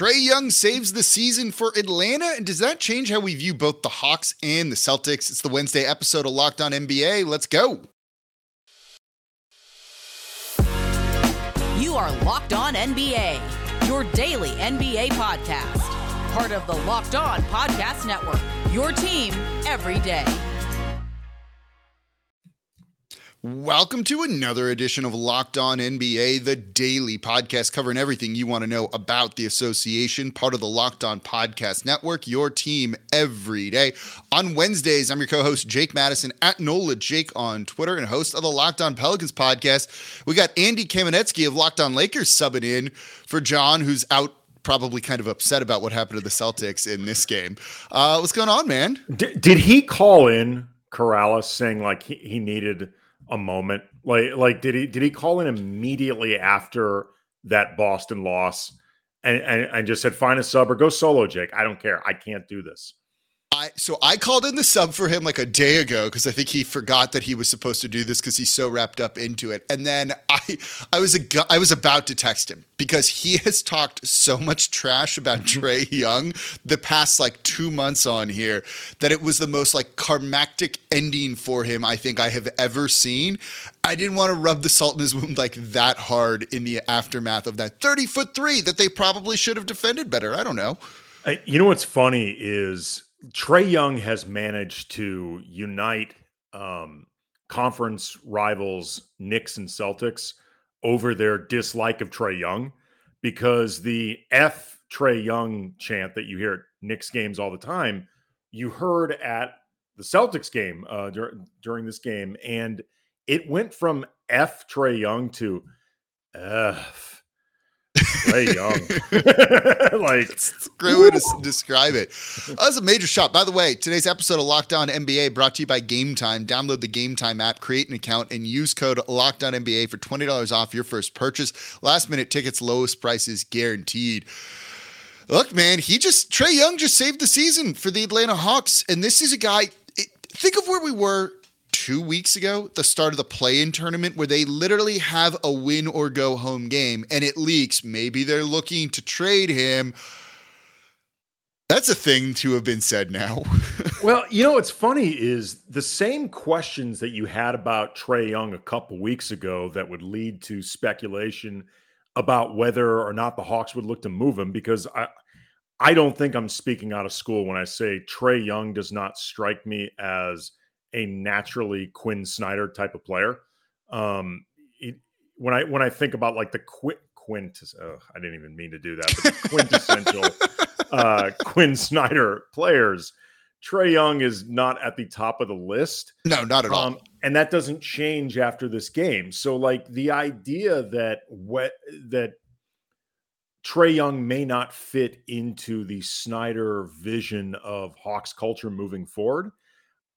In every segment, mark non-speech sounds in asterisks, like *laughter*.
Trae Young saves the season for Atlanta. And does that change how we view both the Hawks and the Celtics? It's the Wednesday episode of Locked On NBA. Let's go. You are Locked On NBA, your daily NBA podcast. Part of the Locked On Podcast Network, your team every day. Welcome to another edition of Locked On NBA, the daily podcast covering everything you want to know about the association, part of the Locked On Podcast Network, your team every day. On Wednesdays, I'm your co host, Jake Madison, at NOLA Jake on Twitter, and host of the Locked On Pelicans podcast. We got Andy Kamenetzky of Locked On Lakers subbing in for John, who's out probably kind of upset about what happened to the Celtics in this game. Uh, what's going on, man? Did, did he call in Corrales saying like he, he needed a moment? Like like did he did he call in immediately after that Boston loss and, and, and just said find a sub or go solo, Jake? I don't care. I can't do this. I so I called in the sub for him like a day ago because I think he forgot that he was supposed to do this because he's so wrapped up into it. And then I I was a I was about to text him because he *laughs* has talked so much trash about mm-hmm. Trae Young the past like two months on here that it was the most like climactic ending for him I think I have ever seen. I didn't want to rub the salt in his wound like that hard in the aftermath of that 30 foot three that they probably should have defended better. I don't know. You know what's funny is Trae Young has managed to unite um, conference rivals Knicks and Celtics over their dislike of Trae Young because the F Trae Young chant that you hear at Knicks games all the time, you heard at the Celtics game uh, dur- during this game, and it went from F Trae Young to F Trae Young. *laughs* like, That's a great way to describe it. That was a major shot. By the way, today's episode of Locked On NBA brought to you by Game Time. Download the Game Time app, create an account, and use code Locked On NBA for twenty dollars off your first purchase. Last minute tickets, lowest prices guaranteed. Look, man, he just Trae Young just saved the season for the Atlanta Hawks, and this is a guy. It, think of where we were two weeks ago, the start of the play-in tournament, where they literally have a win or go home game, and it leaks. Maybe they're looking to trade him. That's a thing to have been said now. *laughs* well, you know what's funny is the same questions that you had about Trae Young a couple weeks ago that would lead to speculation about whether or not the Hawks would look to move him because I I don't think I'm speaking out of school when I say Trae Young does not strike me as a naturally Quin Snyder type of player. Um, it, when I when I think about like the quint quint, oh, I didn't even mean to do that, but the quintessential *laughs* uh, Quin Snyder players, Trae Young is not at the top of the list. no, not at all. Um, and that doesn't change after this game. So, like the idea that what that Trae Young may not fit into the Snyder vision of Hawks culture moving forward,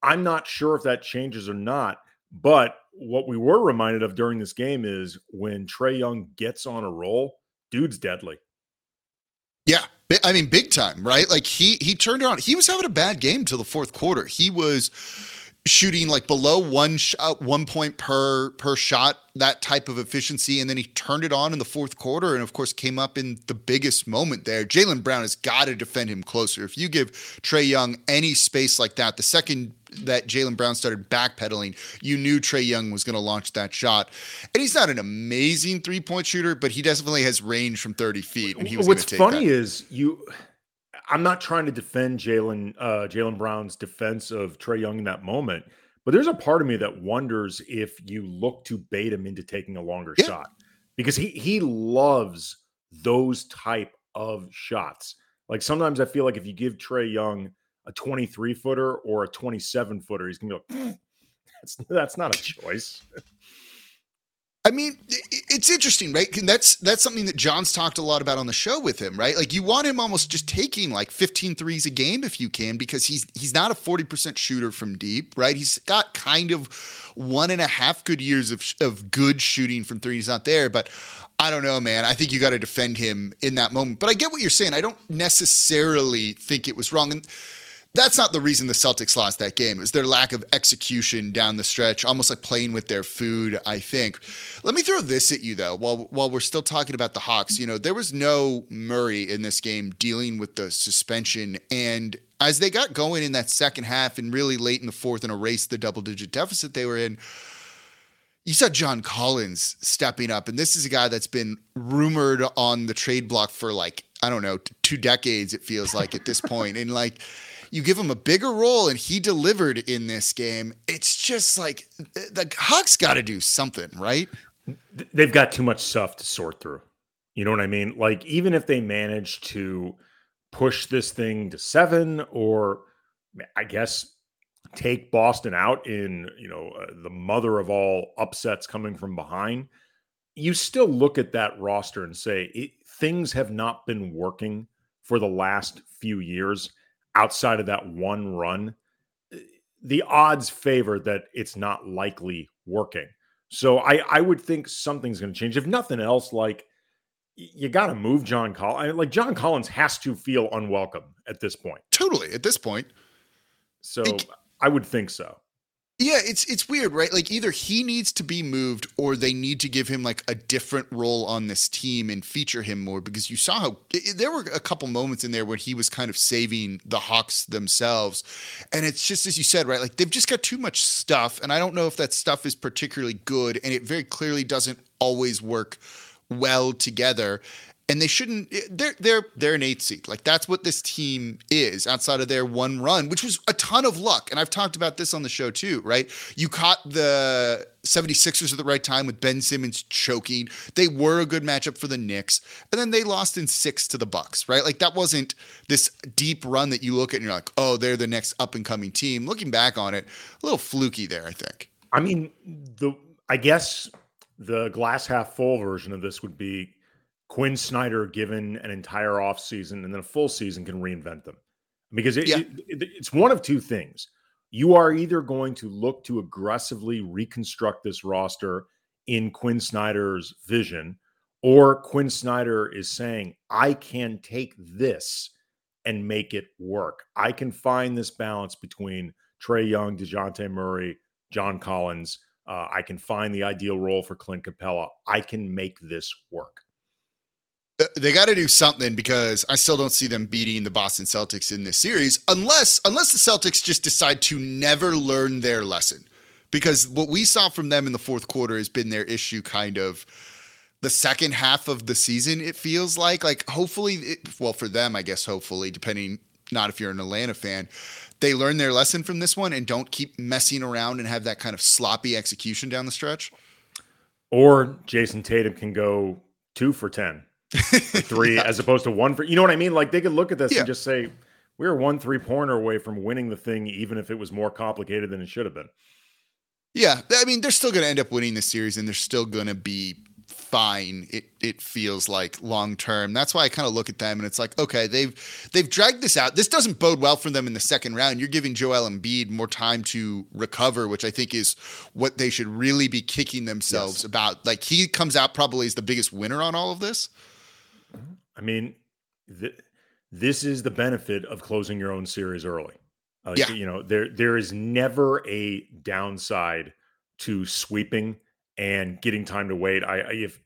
I'm not sure if that changes or not. But what we were reminded of during this game is when Trae Young gets on a roll, dude's deadly. Yeah, I mean, big time, right? Like he he turned around. He was having a bad game till the fourth quarter. He was shooting like below one shot, uh, one point per per shot, that type of efficiency, and then he turned it on in the fourth quarter, and of course came up in the biggest moment there. Jaylen Brown has got to defend him closer. If you give Trae Young any space like that, the second that Jaylen Brown started backpedaling, you knew Trae Young was going to launch that shot. And he's not an amazing three point shooter, but he definitely has range from thirty feet. And he was. What's take funny that. is you. I'm not trying to defend Jaylen uh, Jaylen Brown's defense of Trae Young in that moment, but there's a part of me that wonders if you look to bait him into taking a longer Yeah. shot because he he loves those type of shots. Like sometimes I feel like if you give Trae Young a 23 footer or a 27 footer, he's gonna be like, "Mm, that's that's not a choice. I mean, it's interesting, right? That's that's something that John's talked a lot about on the show with him, right? Like you want him almost just taking like 15 threes a game if you can, because he's he's not a 40% shooter from deep, right? He's got kind of one and a half good years of of good shooting from three. He's not there, but I don't know, man. I think you got to defend him in that moment. But I get what you're saying. I don't necessarily think it was wrong. And that's not the reason the Celtics lost that game. It was their lack of execution down the stretch, almost like playing with their food, I think. Let me throw this at you though, while while we're still talking about the Hawks. You know, there was no Murray in this game dealing with the suspension. And as they got going in that second half and really late in the fourth and erased the double digit deficit they were in, you saw John Collins stepping up, and this is a guy that's been rumored on the trade block for like I don't know two decades. It feels like at this point, and like you give him a bigger role, and he delivered in this game. It's just like the Hawks got to do something, right? They've got too much stuff to sort through. You know what I mean? Like even if they manage to push this thing to seven, or I guess take Boston out in, you know, uh, the mother of all upsets coming from behind, you still look at that roster and say it, things have not been working for the last few years outside of that one run. The odds favor that it's not likely working. So I, I would think something's going to change. If nothing else, like you got to move John Collins. Like John Collins has to feel unwelcome at this point. Totally. At this point. So I would think so. Yeah, it's it's weird, right? Like either he needs to be moved or they need to give him like a different role on this team and feature him more because you saw how it, there were a couple moments in there where he was kind of saving the Hawks themselves. And it's just as you said, right? Like they've just got too much stuff and I don't know if that stuff is particularly good and it very clearly doesn't always work well together and they shouldn't eh, they're they're they're an eighth seed. Like that's what this team is outside of their one run which was a ton of luck. And i've talked about this on the show too right? You caught the 76ers at the right time with ben simmons choking. They were a good matchup for the knicks and then they lost in six to the bucks right? Like that wasn't this deep run that you look at and you're like oh they're the next up and coming team. Looking back on it a little fluky there i think. I mean the i guess the glass half full version of this would be Quin Snyder given an entire offseason and then a full season can reinvent them. Because it, yeah. it, it, it's one of two things. You are either going to look to aggressively reconstruct this roster in Quin Snyder's vision, or Quin Snyder is saying, I can take this and make it work. I can find this balance between Trae Young, Dejounte Murray, John Collins. Uh, I can find the ideal role for Clint Capela. I can make this work. They got to do something because I still don't see them beating the Boston Celtics in this series unless unless the Celtics just decide to never learn their lesson. Because what we saw from them in the fourth quarter has been their issue kind of the second half of the season it feels like like hopefully it, well for them I guess hopefully depending not if you're an Atlanta fan they learn their lesson from this one and don't keep messing around and have that kind of sloppy execution down the stretch. Or Jayson Tatum can go 2 for 10 three as opposed to one for you know what I mean? Like they could look at this yeah. and just say, we are one three pointer away from winning the thing, even if it was more complicated than it should have been. Yeah, I mean, they're still going to end up winning the series, and they're still going to be fine. It it feels like long term. That's why I kind of look at them, and it's like, okay, they've they've dragged this out. This doesn't bode well for them in the second round. You're giving Joel Embiid more time to recover, which I think is what they should really be kicking themselves yes. about. Like he comes out probably as the biggest winner on all of this. I mean, th- this is the benefit of closing your own series early. Uh, yeah. You know, there there is never a downside to sweeping and getting time to wait. I, I if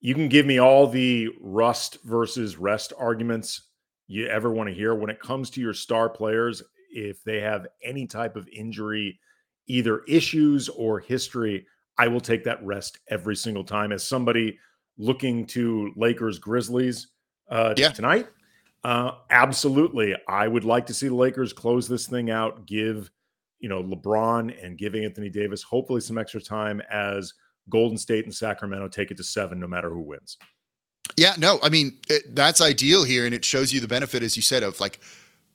you can give me all the rust versus rest arguments you ever want to hear when it comes to your star players, if they have any type of injury, either issues or history, I will take that rest every single time. As somebody looking to Lakers Grizzlies uh, yeah. tonight. Uh, absolutely, I would like to see the Lakers close this thing out. Give you know LeBron and give Anthony Davis hopefully some extra time as Golden State and Sacramento take it to seven, no matter who wins. Yeah, no, I mean it, that's ideal here, and it shows you the benefit, as you said, of like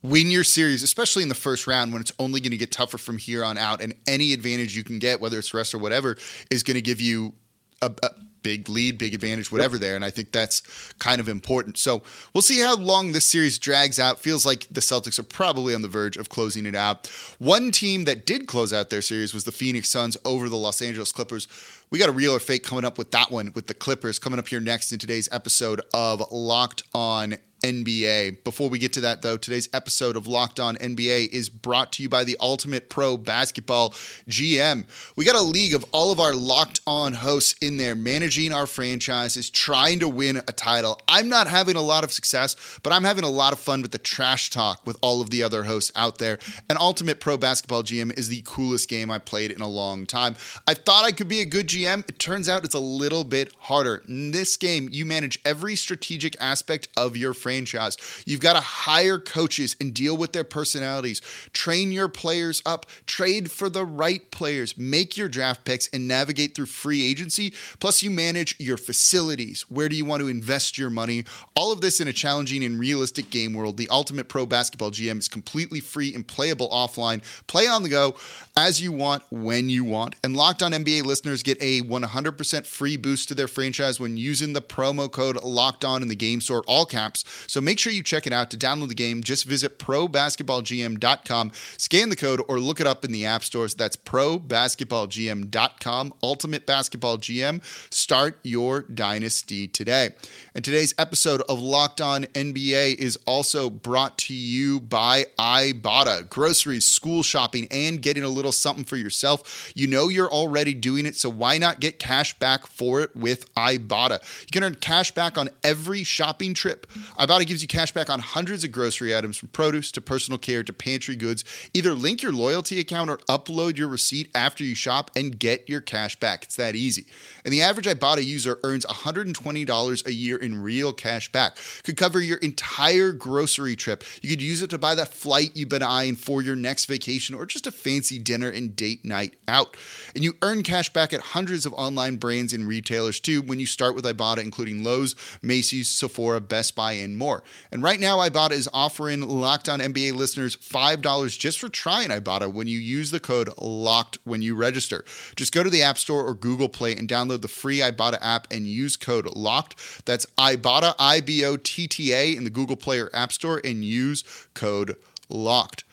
win your series, especially in the first round when it's only going to get tougher from here on out, and any advantage you can get, whether it's rest or whatever, is going to give you a, a big lead, big advantage, whatever yep. there. And I think that's kind of important. So we'll see how long this series drags out. Feels like the Celtics are probably on the verge of closing it out. One team that did close out their series was the Phoenix Suns over the Los Angeles Clippers. We got a real or fake coming up with that one with the Clippers coming up here next in today's episode of Locked On NBA. Before we get to that, though, today's episode of Locked On NBA is brought to you by the Ultimate Pro Basketball GM. We got a league of all of our Locked On hosts in there managing our franchises, trying to win a title. I'm not having a lot of success, but I'm having a lot of fun with the trash talk with all of the other hosts out there. And Ultimate Pro Basketball GM is the coolest game I played in a long time. I thought I could be a good GM. It turns out it's a little bit harder. In this game, you manage every strategic aspect of your franchise franchise. You've got to hire coaches and deal with their personalities, train your players up, trade for the right players, make your draft picks, and navigate through free agency. Plus, you manage your facilities. Where do you want to invest your money? All of this in a challenging and realistic game world. The Ultimate Pro Basketball GM is completely free and playable offline. Play on the go as you want, when you want. And Locked On NBA listeners get a 100% free boost to their franchise when using the promo code Locked On in the game store, all caps. So make sure you check it out. To download the game, just visit probasketballgm.com, scan the code, or look it up in the app stores. That's probasketballgm.com. Ultimate Basketball GM. Start your dynasty today. And today's episode of Locked On NBA is also brought to you by Ibotta. Groceries, school shopping, and getting a little something for yourself. You know you're already doing it, so why not get cash back for it with Ibotta? You can earn cash back on every shopping trip. Ibotta gives you cash back on hundreds of grocery items from produce to personal care to pantry goods. Either link your loyalty account or upload your receipt after you shop and get your cash back. It's that easy. And the average Ibotta user earns $120 a year in real cash back. Could cover your entire grocery trip. You could use it to buy that flight you've been eyeing for your next vacation or just a fancy dinner and date night out. And you earn cash back at hundreds of online brands and retailers too when you start with Ibotta, including Lowe's, Macy's, Sephora, Best Buy, and more. And right now, Ibotta is offering Locked On NBA listeners $5 just for trying Ibotta when you use the code LOCKED when you register. Just go to the App Store or Google Play and download the free Ibotta app and use code LOCKED. That's Ibotta, I B O T T A, in the Google Play or App Store and use code LOCKED.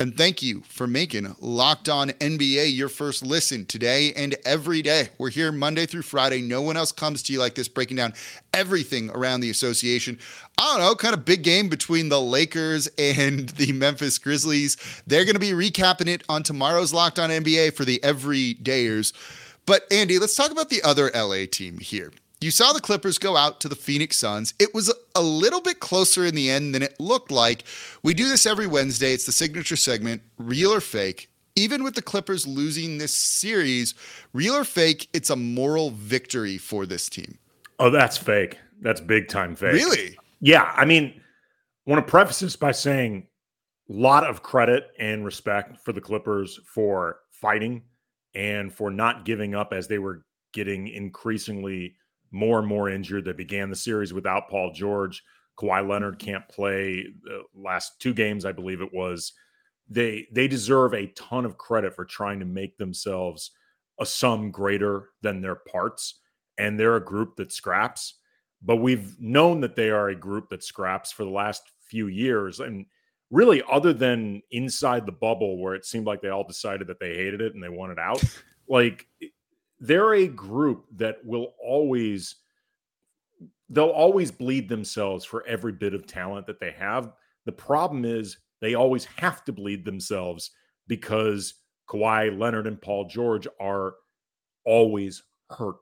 And thank you for making Locked On NBA your first listen today and every day. We're here Monday through Friday. No one else comes to you like this, breaking down everything around the association. I don't know, kind of big game between the Lakers and *laughs* the Memphis Grizzlies. They're going to be recapping it on tomorrow's Locked On NBA for the everydayers. But Andy, let's talk about the other LA team here. You saw the Clippers go out to the Phoenix Suns. It was a little bit closer in the end than it looked like. We do this every Wednesday. It's the signature segment, real or fake. Even with the Clippers losing this series, real or fake, it's a moral victory for this team. Oh, that's fake. That's big time fake. Really? Yeah. I mean, I want to preface this by saying a lot of credit and respect for the Clippers for fighting and for not giving up as they were getting increasingly more and more injured. They began the series without Paul George. Kawhi Leonard mm-hmm. can't play the last two games, I believe it was. They they deserve a ton of credit for trying to make themselves a sum greater than their parts. And they're a group that scraps. But we've known that they are a group that scraps for the last few years. And really, other than inside the bubble where it seemed like they all decided that they hated it and they wanted out, *laughs* like they're a group that will always they'll always bleed themselves for every bit of talent that they have. The problem is they always have to bleed themselves because Kawhi Leonard and Paul George are always hurt.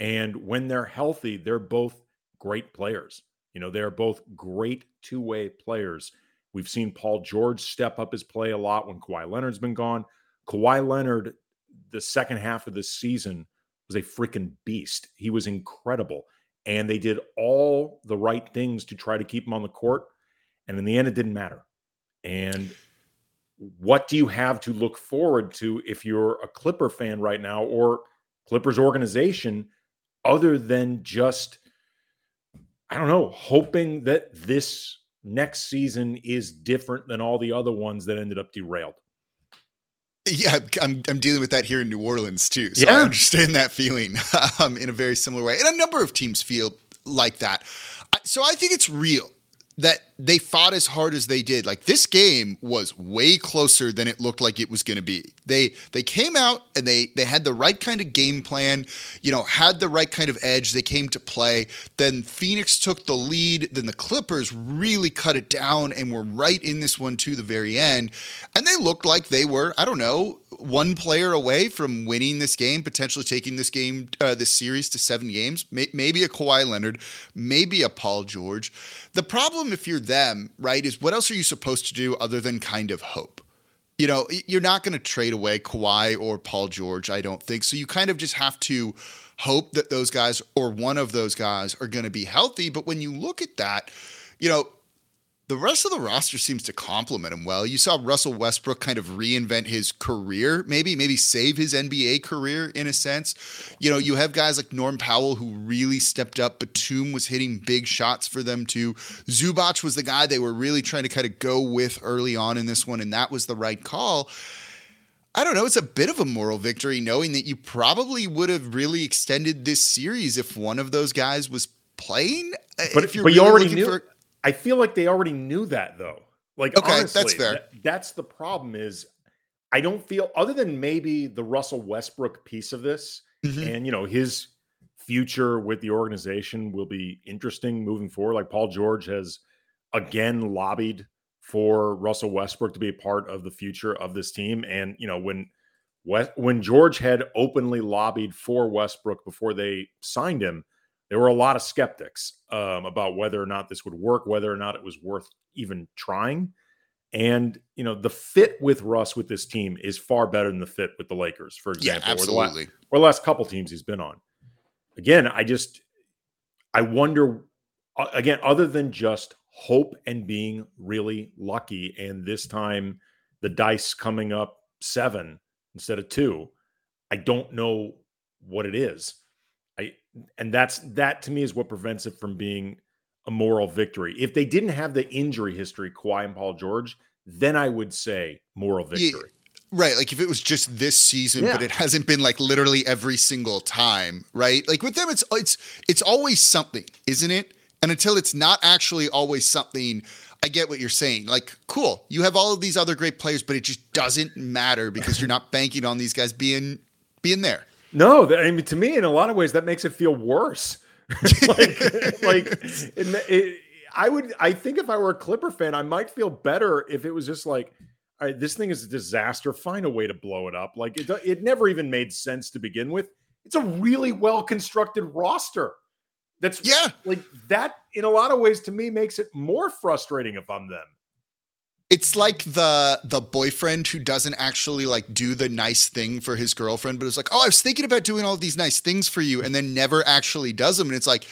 And when they're healthy, they're both great players. You know, they're both great two way players. We've seen Paul George step up his play a lot when Kawhi Leonard's been gone. Kawhi Leonard the second half of the season was a freaking beast. He was incredible. And they did all the right things to try to keep him on the court. And in the end, it didn't matter. And what do you have to look forward to if you're a Clipper fan right now or Clippers organization other than just, I don't know, hoping that this next season is different than all the other ones that ended up derailed? Yeah, I'm, I'm dealing with that here in New Orleans too. So yeah. I understand that feeling *laughs* um, in a very similar way. And a number of teams feel like that. So I think it's real. That they fought as hard as they did. Like this game was way closer than it looked like it was going to be. They they came out and they they had the right kind of game plan, you know, had the right kind of edge. They came to play. Then Phoenix took the lead. Then the Clippers really cut it down and were right in this one to the very end. And they looked like they were, I don't know, one player away from winning this game, potentially taking this game, uh, this series to seven games. May- maybe a Kawhi Leonard, maybe a Paul George. The problem, if you're them, right, is what else are you supposed to do other than kind of hope? You know, you're not going to trade away Kawhi or Paul George, I don't think. So you kind of just have to hope that those guys or one of those guys are going to be healthy. But when you look at that, you know, the rest of the roster seems to complement him well. You saw Russell Westbrook kind of reinvent his career, maybe maybe save his NBA career in a sense. You know, you have guys like Norm Powell who really stepped up. Batum was hitting big shots for them too. Zubac was the guy they were really trying to kind of go with early on in this one, and that was the right call. I don't know. It's a bit of a moral victory knowing that you probably would have really extended this series if one of those guys was playing. Uh, but if you're but really you already knew. For, I feel like they already knew that though. Like okay, honestly, that's fair. That, that's the problem. Is I don't feel other than maybe the Russell Westbrook piece of this, mm-hmm. and you know his future with the organization will be interesting moving forward. Like Paul George has again lobbied for Russell Westbrook to be a part of the future of this team, and you know when when George had openly lobbied for Westbrook before they signed him, there were a lot of skeptics um, about whether or not this would work, whether or not it was worth even trying. And you know, the fit with Russ with this team is far better than the fit with the Lakers, for example, yeah, absolutely. or the, last, or the last couple teams he's been on. Again, I just I wonder again, other than just hope and being really lucky, and this time the dice coming up seven instead of two, I don't know what it is and that's that to me is what prevents it from being a moral victory. If they didn't have the injury history, Kawhi and Paul George, then I would say moral victory. Yeah, right. Like if it was just this season, yeah. but it hasn't been like literally every single time, right? Like with them, it's it's it's always something, isn't it? And until it's not actually always something, I get what you're saying. Like, cool, you have all of these other great players, but it just doesn't matter because you're not banking on these guys being being there. No, I mean to me, in a lot of ways, that makes it feel worse. *laughs* like, like it, it, I would. I think if I were a Clipper fan, I might feel better if it was just like, all right, this thing is a disaster. Find a way to blow it up. Like it, it never even made sense to begin with. It's a really well constructed roster. That's yeah, like that. In a lot of ways, to me, makes it more frustrating if I'm them it's like the the boyfriend who doesn't actually like do the nice thing for his girlfriend but it's like oh i was thinking about doing all these nice things for you and then never actually does them and it's like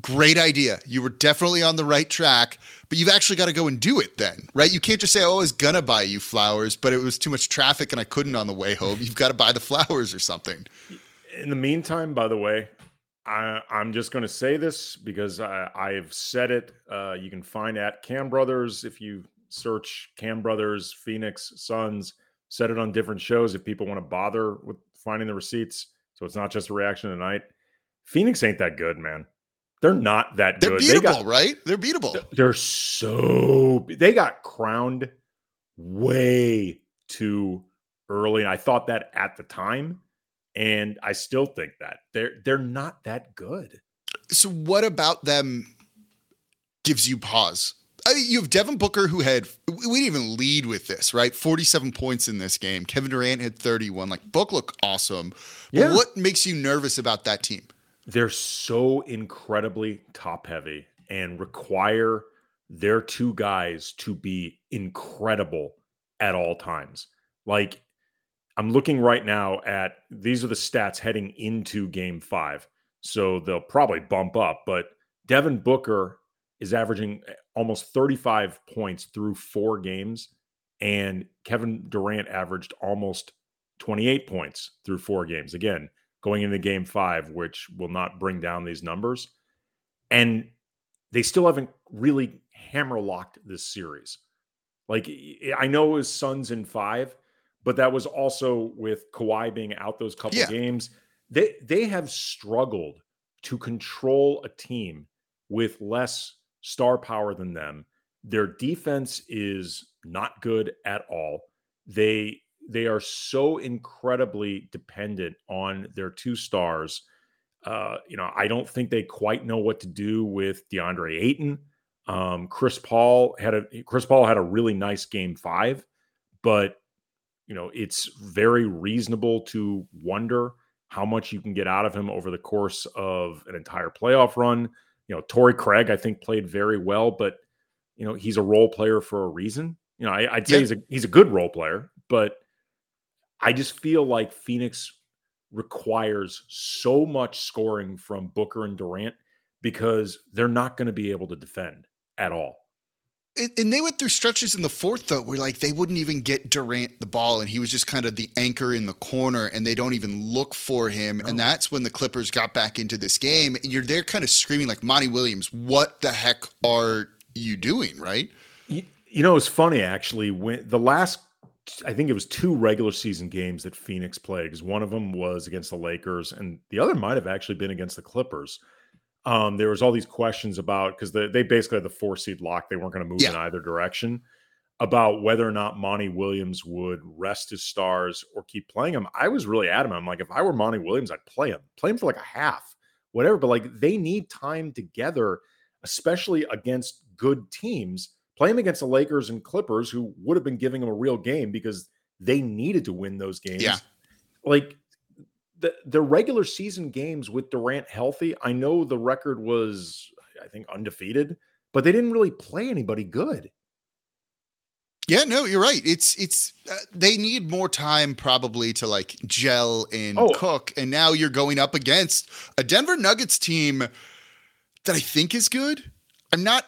great idea. You were definitely on the right track but you've actually got to go and do it then right? You can't just say oh i was gonna buy you flowers but it was too much traffic and i couldn't on the way home. You've got to buy the flowers or something. In the meantime by the way I, am just going to say this because I, have said it. Uh, you can find at Kam Brothers if you search Kam Brothers, Phoenix Suns, set it on different shows if people want to bother with finding the receipts. So it's not just a reaction tonight. Phoenix ain't that good, man. They're not that they're good. Beatable, they got, right? They're beatable. They're so they got crowned way too early. And I thought that at the time. And I still think that they're they're not that good. So what about them gives you pause? I mean, you have Devin Booker who had we didn't even lead with this, right? 47 points in this game. Kevin Durant had 31. Like Book looked awesome. Yeah. what makes you nervous about that team? They're so incredibly top heavy and require their two guys to be incredible at all times. Like I'm looking right now at these are the stats heading into game 5. So they'll probably bump up, but Devin Booker is averaging almost 35 points through four games, and Kevin Durant averaged almost 28 points through four games. Again, going into game five, which will not bring down these numbers. And they still haven't really hammer locked this series. Like, I know it was Suns in five, but that was also with Kawhi being out those couple yeah. games. They they have struggled to control a team with less star power than them. Their defense is not good at all. They they are so incredibly dependent on their two stars. Uh, you know, I don't think they quite know what to do with Deandre Ayton. Um, Chris Paul had a Chris Paul had a really nice game five, but you know, it's very reasonable to wonder how much you can get out of him over the course of an entire playoff run. You know, Torrey Craig, I think, played very well, but you know, he's a role player for a reason. You know, I, would say yeah. he's a he's a good role player, but I just feel like Phoenix requires so much scoring from Booker and Durant because they're not going to be able to defend at all. And they went through stretches in the fourth though, where like they wouldn't even get Durant the ball, and he was just kind of the anchor in the corner, and they don't even look for him. No. And that's when the Clippers got back into this game. And you're there, kind of screaming like Monty Williams, "What the heck are you doing?" Right? You, you know, it's funny actually. When the last, I think it was two regular season games that Phoenix played, because one of them was against the Lakers, and the other might have actually been against the Clippers um, there was all these questions about because they basically had the four seed lock; they weren't going to move yeah. in either direction. About whether or not Monty Williams would rest his stars or keep playing him. I was really adamant. I'm like, if I were Monty Williams, I'd play him, play him for like a half, whatever. But like, they need time together, especially against good teams. Play him against the Lakers and Clippers, who would have been giving him a real game because they needed to win those games. Yeah. Like the the regular season games with Durant healthy, I know the record was I think undefeated, but they didn't really play anybody good. Yeah, no, you're right. It's it's uh, they need more time probably to like gel and oh. cook, and now you're going up against a Denver Nuggets team that I think is good. I'm not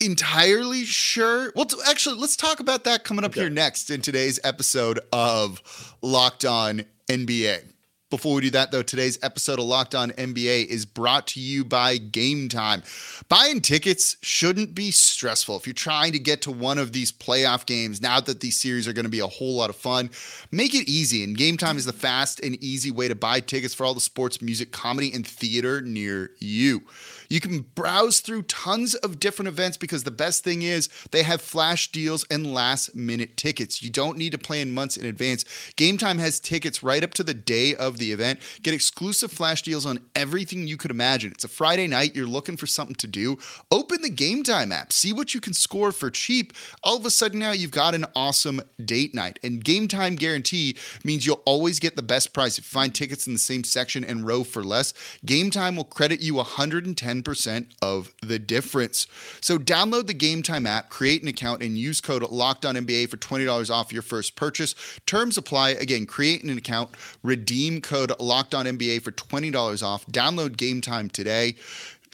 entirely sure. Well, actually, let's talk about that coming up okay. here next in today's episode of Locked On NBA. Before we do that, though, today's episode of Locked On NBA is brought to you by Game Time. Buying tickets shouldn't be stressful. If you're trying to get to one of these playoff games, now that these series are going to be a whole lot of fun, make it easy. And Game Time is the fast and easy way to buy tickets for all the sports, music, comedy, and theater near you. You can browse through tons of different events because the best thing is they have flash deals and last minute tickets. You don't need to plan months in advance. Game Time has tickets right up to the day of the event. Get exclusive flash deals on everything you could imagine. It's a Friday night, you're looking for something to do. Open the Game Time app, see what you can score for cheap. All of a sudden now you've got an awesome date night. And Game Time guarantee means you'll always get the best price. If you find tickets in the same section and row for less, Game Time will credit you 110 10% of the difference. So download the Game Time app, create an account, and use code LOCKEDONNBA for $20 off your first purchase. Terms apply. Again, create an account, redeem code LOCKEDONNBA for $20 off. Download Game Time today.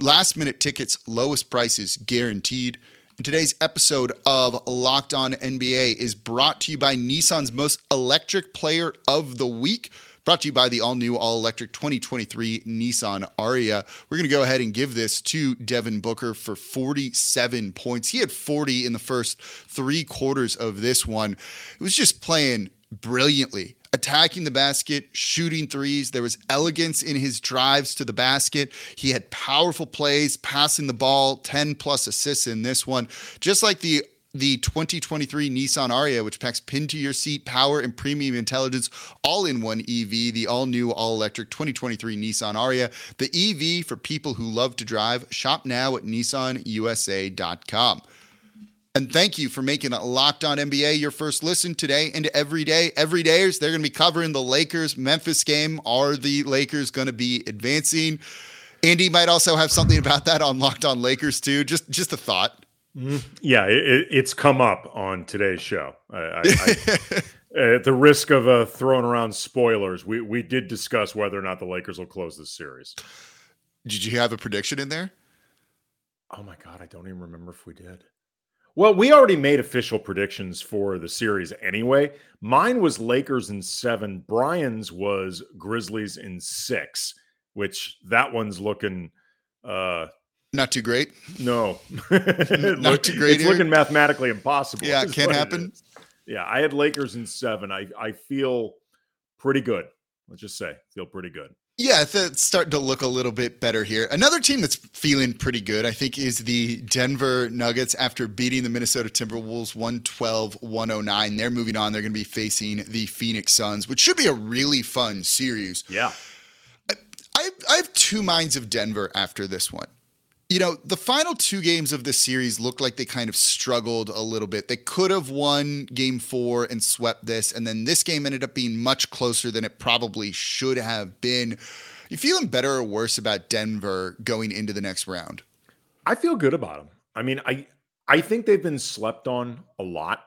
Last minute tickets, lowest prices guaranteed. Today's episode of Locked On NBA is brought to you by Nissan's most electric player of the week. Brought to you by the all new, all electric 2023 Nissan Ariya. We're going to go ahead and give this to Devin Booker for 47 points. He had 40 in the first three quarters of this one. It was just playing brilliantly attacking the basket, shooting threes. There was elegance in his drives to the basket. He had powerful plays, passing the ball, 10 plus assists in this one. Just like the the 2023 Nissan Ariya, which packs pin to your seat power and premium intelligence all in one EV, the all new, all electric 2023 Nissan Ariya, the EV for people who love to drive. Shop now at nissanusa.com. And thank you for making Locked On NBA your first listen today and every day. Every day, they're going to be covering the Lakers Memphis game. Are the Lakers going to be advancing? Andy might also have something about that on Locked On Lakers too. Just just a thought. Mm-hmm. Yeah, it, it's come up on today's show. I, I, I, *laughs* at the risk of uh, throwing around spoilers, we we did discuss whether or not the Lakers will close this series. Did you have a prediction in there? Oh my god, I don't even remember if we did. Well, we already made official predictions for the series anyway. Mine was Lakers in seven. Brian's was Grizzlies in six, which that one's looking uh not too great. No, *laughs* not too great. It's here. looking mathematically impossible. Yeah, it can't happen. Yeah, I had Lakers in seven. I I feel pretty good. Let's just say feel pretty good. Yeah, it's starting to look a little bit better here. Another team that's feeling pretty good, I think, is the Denver Nuggets after beating the Minnesota Timberwolves 112 109. They're moving on. They're going to be facing the Phoenix Suns, which should be a really fun series. Yeah. I, I have two minds of Denver after this one. You know, the final two games of this series looked like they kind of struggled a little bit. They could have won game four and swept this, and then this game ended up being much closer than it probably should have been. You feeling better or worse about Denver going into the next round? I feel good about them. I mean, I I think they've been slept on a lot,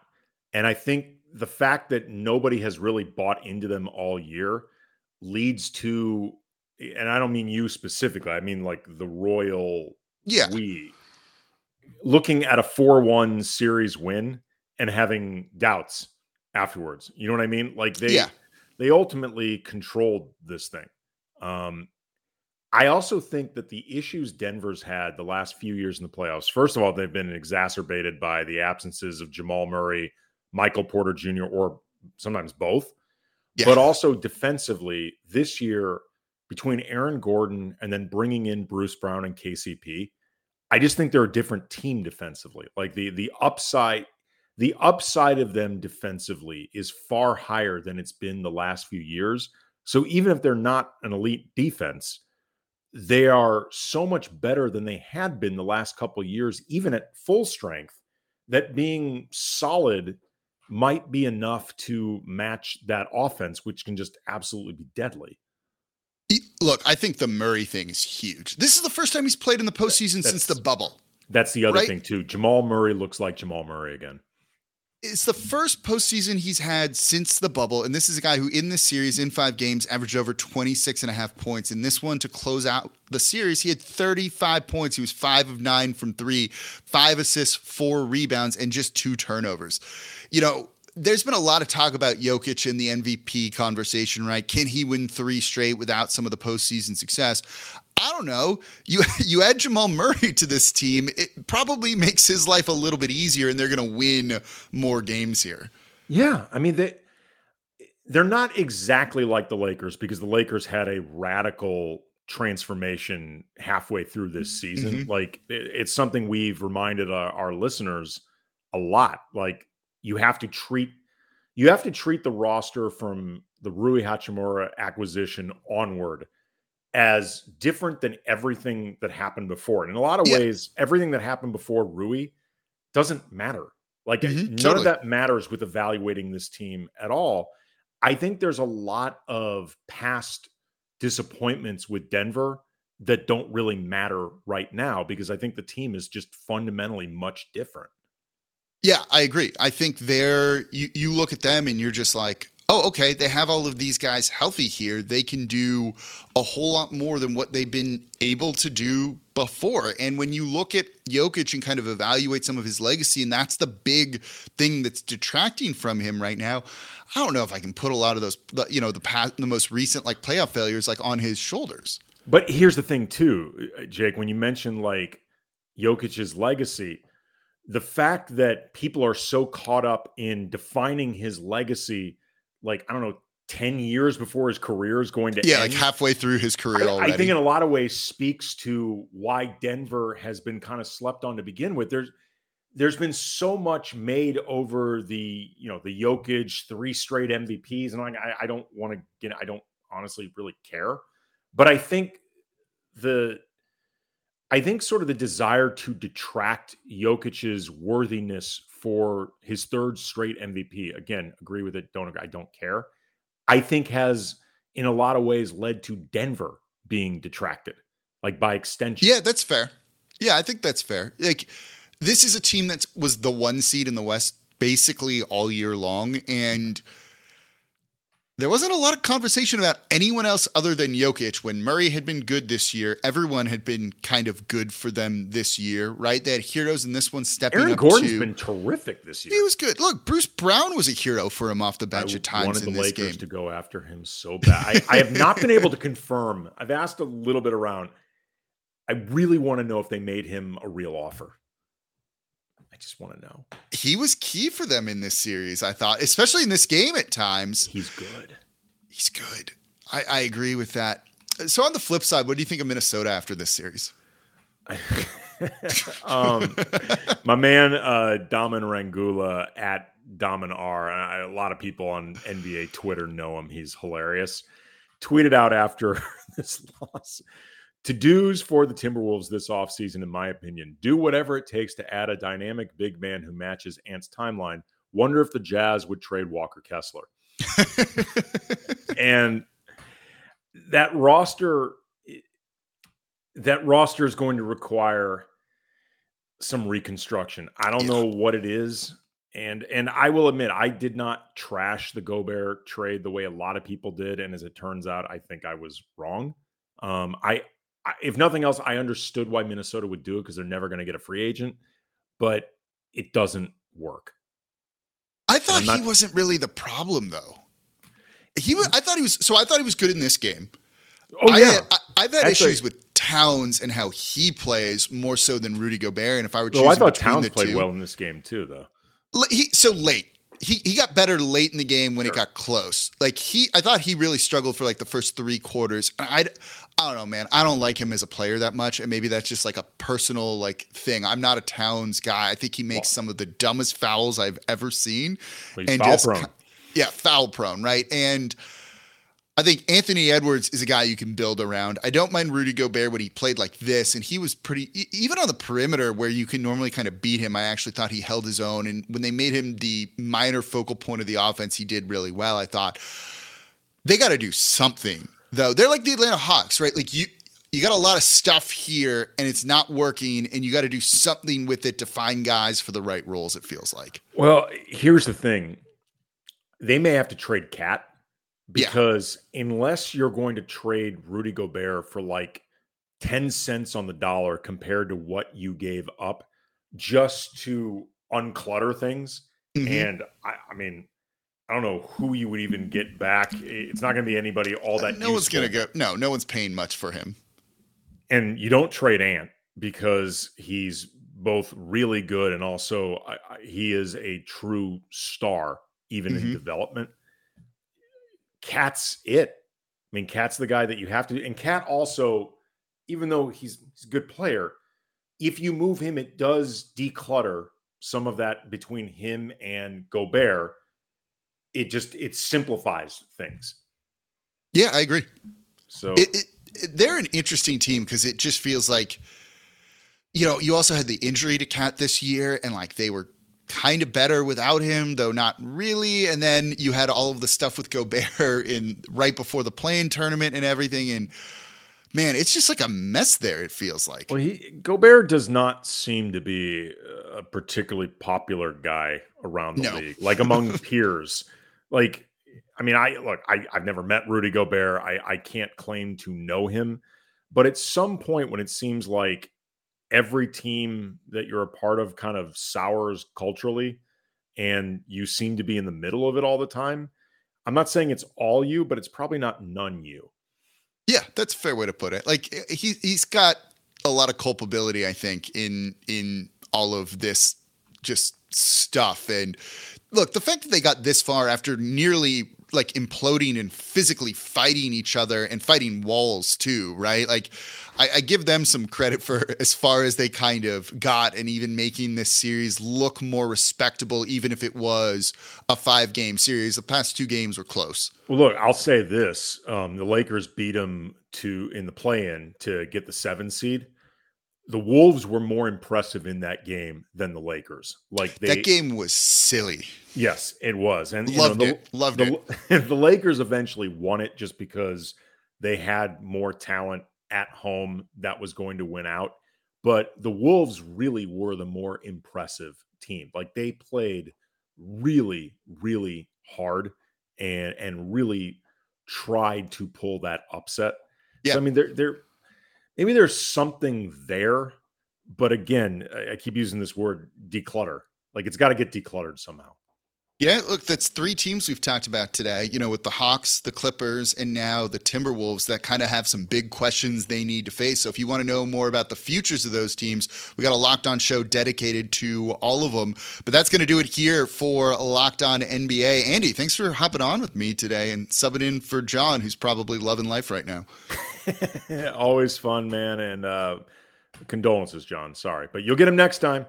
and I think the fact that nobody has really bought into them all year leads to and I don't mean you specifically. I mean like the royal yeah. we looking at a 4-1 series win and having doubts afterwards. You know what I mean? Like they yeah. they ultimately controlled this thing. Um I also think that the issues Denver's had the last few years in the playoffs, first of all, they've been exacerbated by the absences of Jamal Murray, Michael Porter Jr., or sometimes both. Yeah. But also defensively, this year, between Aaron Gordon and then bringing in Bruce Brown and KCP, I just think they're a different team defensively. Like the the upside, the upside of them defensively is far higher than it's been the last few years. So even if they're not an elite defense, they are so much better than they had been the last couple years, even at full strength, that being solid might be enough to match that offense, which can just absolutely be deadly. Look, I think the Murray thing is huge. This is the first time he's played in the postseason that's, since the bubble. That's the other right? thing too. Jamal Murray looks like Jamal Murray again. It's the first postseason he's had since the bubble. And this is a guy who, in this series, in five games, averaged over 26 and a half points. In this one, to close out the series, he had 35 points. He was five of nine from three, five assists, four rebounds, and just two turnovers. You know, there's been a lot of talk about Jokic in the MVP conversation, right? Can he win three straight without some of the postseason success? I don't know. You *laughs* you add Jamal Murray to this team, it probably makes his life a little bit easier, and they're going to win more games here. Yeah, I mean they they're not exactly like the Lakers because the Lakers had a radical transformation halfway through this season. Mm-hmm. Like it, it's something we've reminded our, our listeners a lot. Like you have to treat you have to treat the roster from the Rui Hachimura acquisition onward as different than everything that happened before. And in a lot of yeah. ways, everything that happened before Rui doesn't matter. Like mm-hmm, none totally. of that matters with evaluating this team at all. I think there's a lot of past disappointments with Denver that don't really matter right now because I think the team is just fundamentally much different. Yeah, I agree. I think they're you, you look at them and you're just like, oh, okay, they have all of these guys healthy here. They can do a whole lot more than what they've been able to do before. And when you look at Jokic and kind of evaluate some of his legacy, and that's the big thing that's detracting from him right now. I don't know if I can put a lot of those, you know, the past, the most recent like playoff failures like on his shoulders. But here's the thing, too, Jake. When you mention like Jokic's legacy, the fact that people are so caught up in defining his legacy, like, I don't know, 10 years before his career is going to yeah, end, like halfway through his career I, I, think in a lot of ways speaks to why Denver has been kind of slept on to begin with. There's there's been so much made over the you know the Jokic three straight MVPs, and I, I don't want to get I don't honestly really care, but I think the I think sort of the desire to detract Jokic's worthiness for his third straight MVP. Again, agree with it. Don't I don't care. I think has in a lot of ways led to Denver being detracted, like by extension. Yeah, that's fair. Yeah, I think that's fair. Like this is a team that was the one seed in the West basically all year long, and there wasn't a lot of conversation about anyone else other than Jokic. When Murray had been good this year, everyone had been kind of good for them this year, right? They had heroes in this one stepping Aaron up. Gordon's too. been terrific this year. He was good. Look, Bruce Brown was a hero for him off the bench I at times wanted in the this Lakers game. to go after him so bad. I, I have not been able to confirm. I've asked a little bit around. I really want to know if they made him a real offer. I just want to know. He was key for them in this series, I thought, especially in this game at times. He's good. He's good. I, I agree with that. so on the flip side, what do you think of Minnesota after this series? *laughs* um, my man uh, Daman Rangula at Daman R. I, a lot of people on NBA Twitter know him. He's hilarious. Tweeted out after *laughs* this loss. To do's for the Timberwolves this offseason, in my opinion, do whatever it takes to add a dynamic big man who matches Ant's timeline. Wonder if the Jazz would trade Walker Kessler. *laughs* and that roster that roster is going to require some reconstruction. I don't know what it is. And and I will admit I did not trash the Gobert trade the way a lot of people did and as it turns out I think I was wrong. Um I, I if nothing else I understood why Minnesota would do it because they're never going to get a free agent, but it doesn't work. I thought not, he wasn't really the problem though. He was I thought he was so I thought he was good in this game. Oh I yeah. Had, I, have had Actually, issues with Towns and how he plays more so than Rudy Gobert. And if I were choosing, I thought Towns played two, well in this game too, though. He so late. He he got better late in the game when sure. it got close. Like he, I thought he really struggled for like the first three quarters. And I, I don't know, man. I don't like him as a player that much, and maybe that's just like a personal like thing. I'm not a Towns guy. I think he makes well, some of the dumbest fouls I've ever seen, and just prone. yeah, foul prone, right? And I think Anthony Edwards is a guy you can build around. I don't mind Rudy Gobert when he played like this, and he was pretty even on the perimeter where you can normally kind of beat him. I actually thought he held his own, and when they made him the minor focal point of the offense, he did really well. I thought they got to do something though. They're like the Atlanta Hawks, right? Like you. You got a lot of stuff here and it's not working, and you got to do something with it to find guys for the right roles, it feels like. Well, here's the thing they may have to trade KAT because yeah. unless you're going to trade Rudy Gobert for like 10 cents on the dollar compared to what you gave up just to unclutter things. Mm-hmm. And I, I, mean, I don't know who you would even get back. It's not going to be anybody all that. No useful. one's going to go. No, no one's paying much for him. And you don't trade Ant because he's both really good and also I, I, he is a true star, even mm-hmm. in development. KAT's it. I mean, KAT's the guy that you have to. And KAT also, even though he's, he's a good player, if you move him, it does declutter some of that between him and Gobert. It just it simplifies things. Yeah, I agree. So it, it, it, they're an interesting team because it just feels like, you know, you also had the injury to KAT this year, and like they were kind of better without him, though not really. And then you had all of the stuff with Gobert *laughs* in right before the play-in tournament and everything. And man, it's just like a mess there. It feels like. Well, he Gobert does not seem to be a particularly popular guy around the no. league, like among *laughs* peers. Like, I mean, I look, I, I've never met Rudy Gobert. I, I can't claim to know him, but at some point when it seems like every team that you're a part of kind of sours culturally and you seem to be in the middle of it all the time. I'm not saying it's all you, but it's probably not none you. Yeah, that's a fair way to put it. Like eh, he he's got a lot of culpability, I think, in in all of this just stuff. And look, the fact that they got this far after nearly like imploding and physically fighting each other and fighting walls too, right? Like I, I, give them some credit for *laughs* as far as they kind of got and even making this series look more respectable, even if it was a five game series. The past two games were close. Well, look, I'll say this: um, the Lakers beat them to in the play in to get the seven seed. The Wolves were more impressive in that game than the Lakers. Like they, that game was silly. Yes, it was, and loved you know, the, it. Loved the, it. *laughs* the Lakers eventually won it just because they had more talent at home that was going to win out. But the Wolves really were the more impressive team. Like they played really, really hard and and really tried to pull that upset. Yeah. So, I mean, there there maybe there's something there, but again, I keep using this word declutter. Like it's got to get decluttered somehow. Yeah, look, that's three teams we've talked about today, you know, with the Hawks, the Clippers, and now the Timberwolves that kind of have some big questions they need to face. So if you want to know more about the futures of those teams, we got a Locked On show dedicated to all of them. But that's going to do it here for Locked On NBA. Andy, thanks for hopping on with me today and subbing in for John, who's probably loving life right now. *laughs* Always fun, man. And uh, condolences, John. Sorry, but you'll get him next time.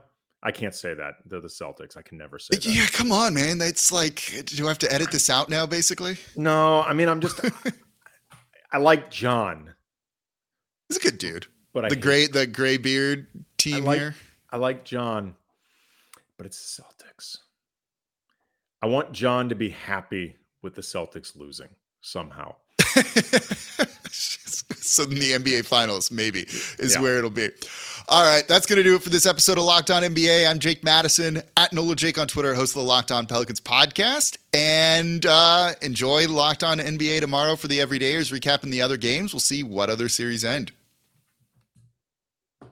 I can't say that. They're the Celtics. I can never say that. Yeah, come on, man. That's like, do I have to edit this out now, basically? No, I mean, I'm just, *laughs* I like John. He's a good dude. But I the gray, the gray beard team like, here. I like John, but it's the Celtics. I want John to be happy with the Celtics losing somehow. *laughs* so in the NBA Finals, maybe is yeah. where it'll be. All right, that's going to do it for this episode of Locked On NBA. I'm Jake Madison at Nola Jake on Twitter, host of the Locked On Pelicans podcast. And uh, enjoy Locked On NBA tomorrow for the Everydayers, recapping the other games. We'll see what other series end.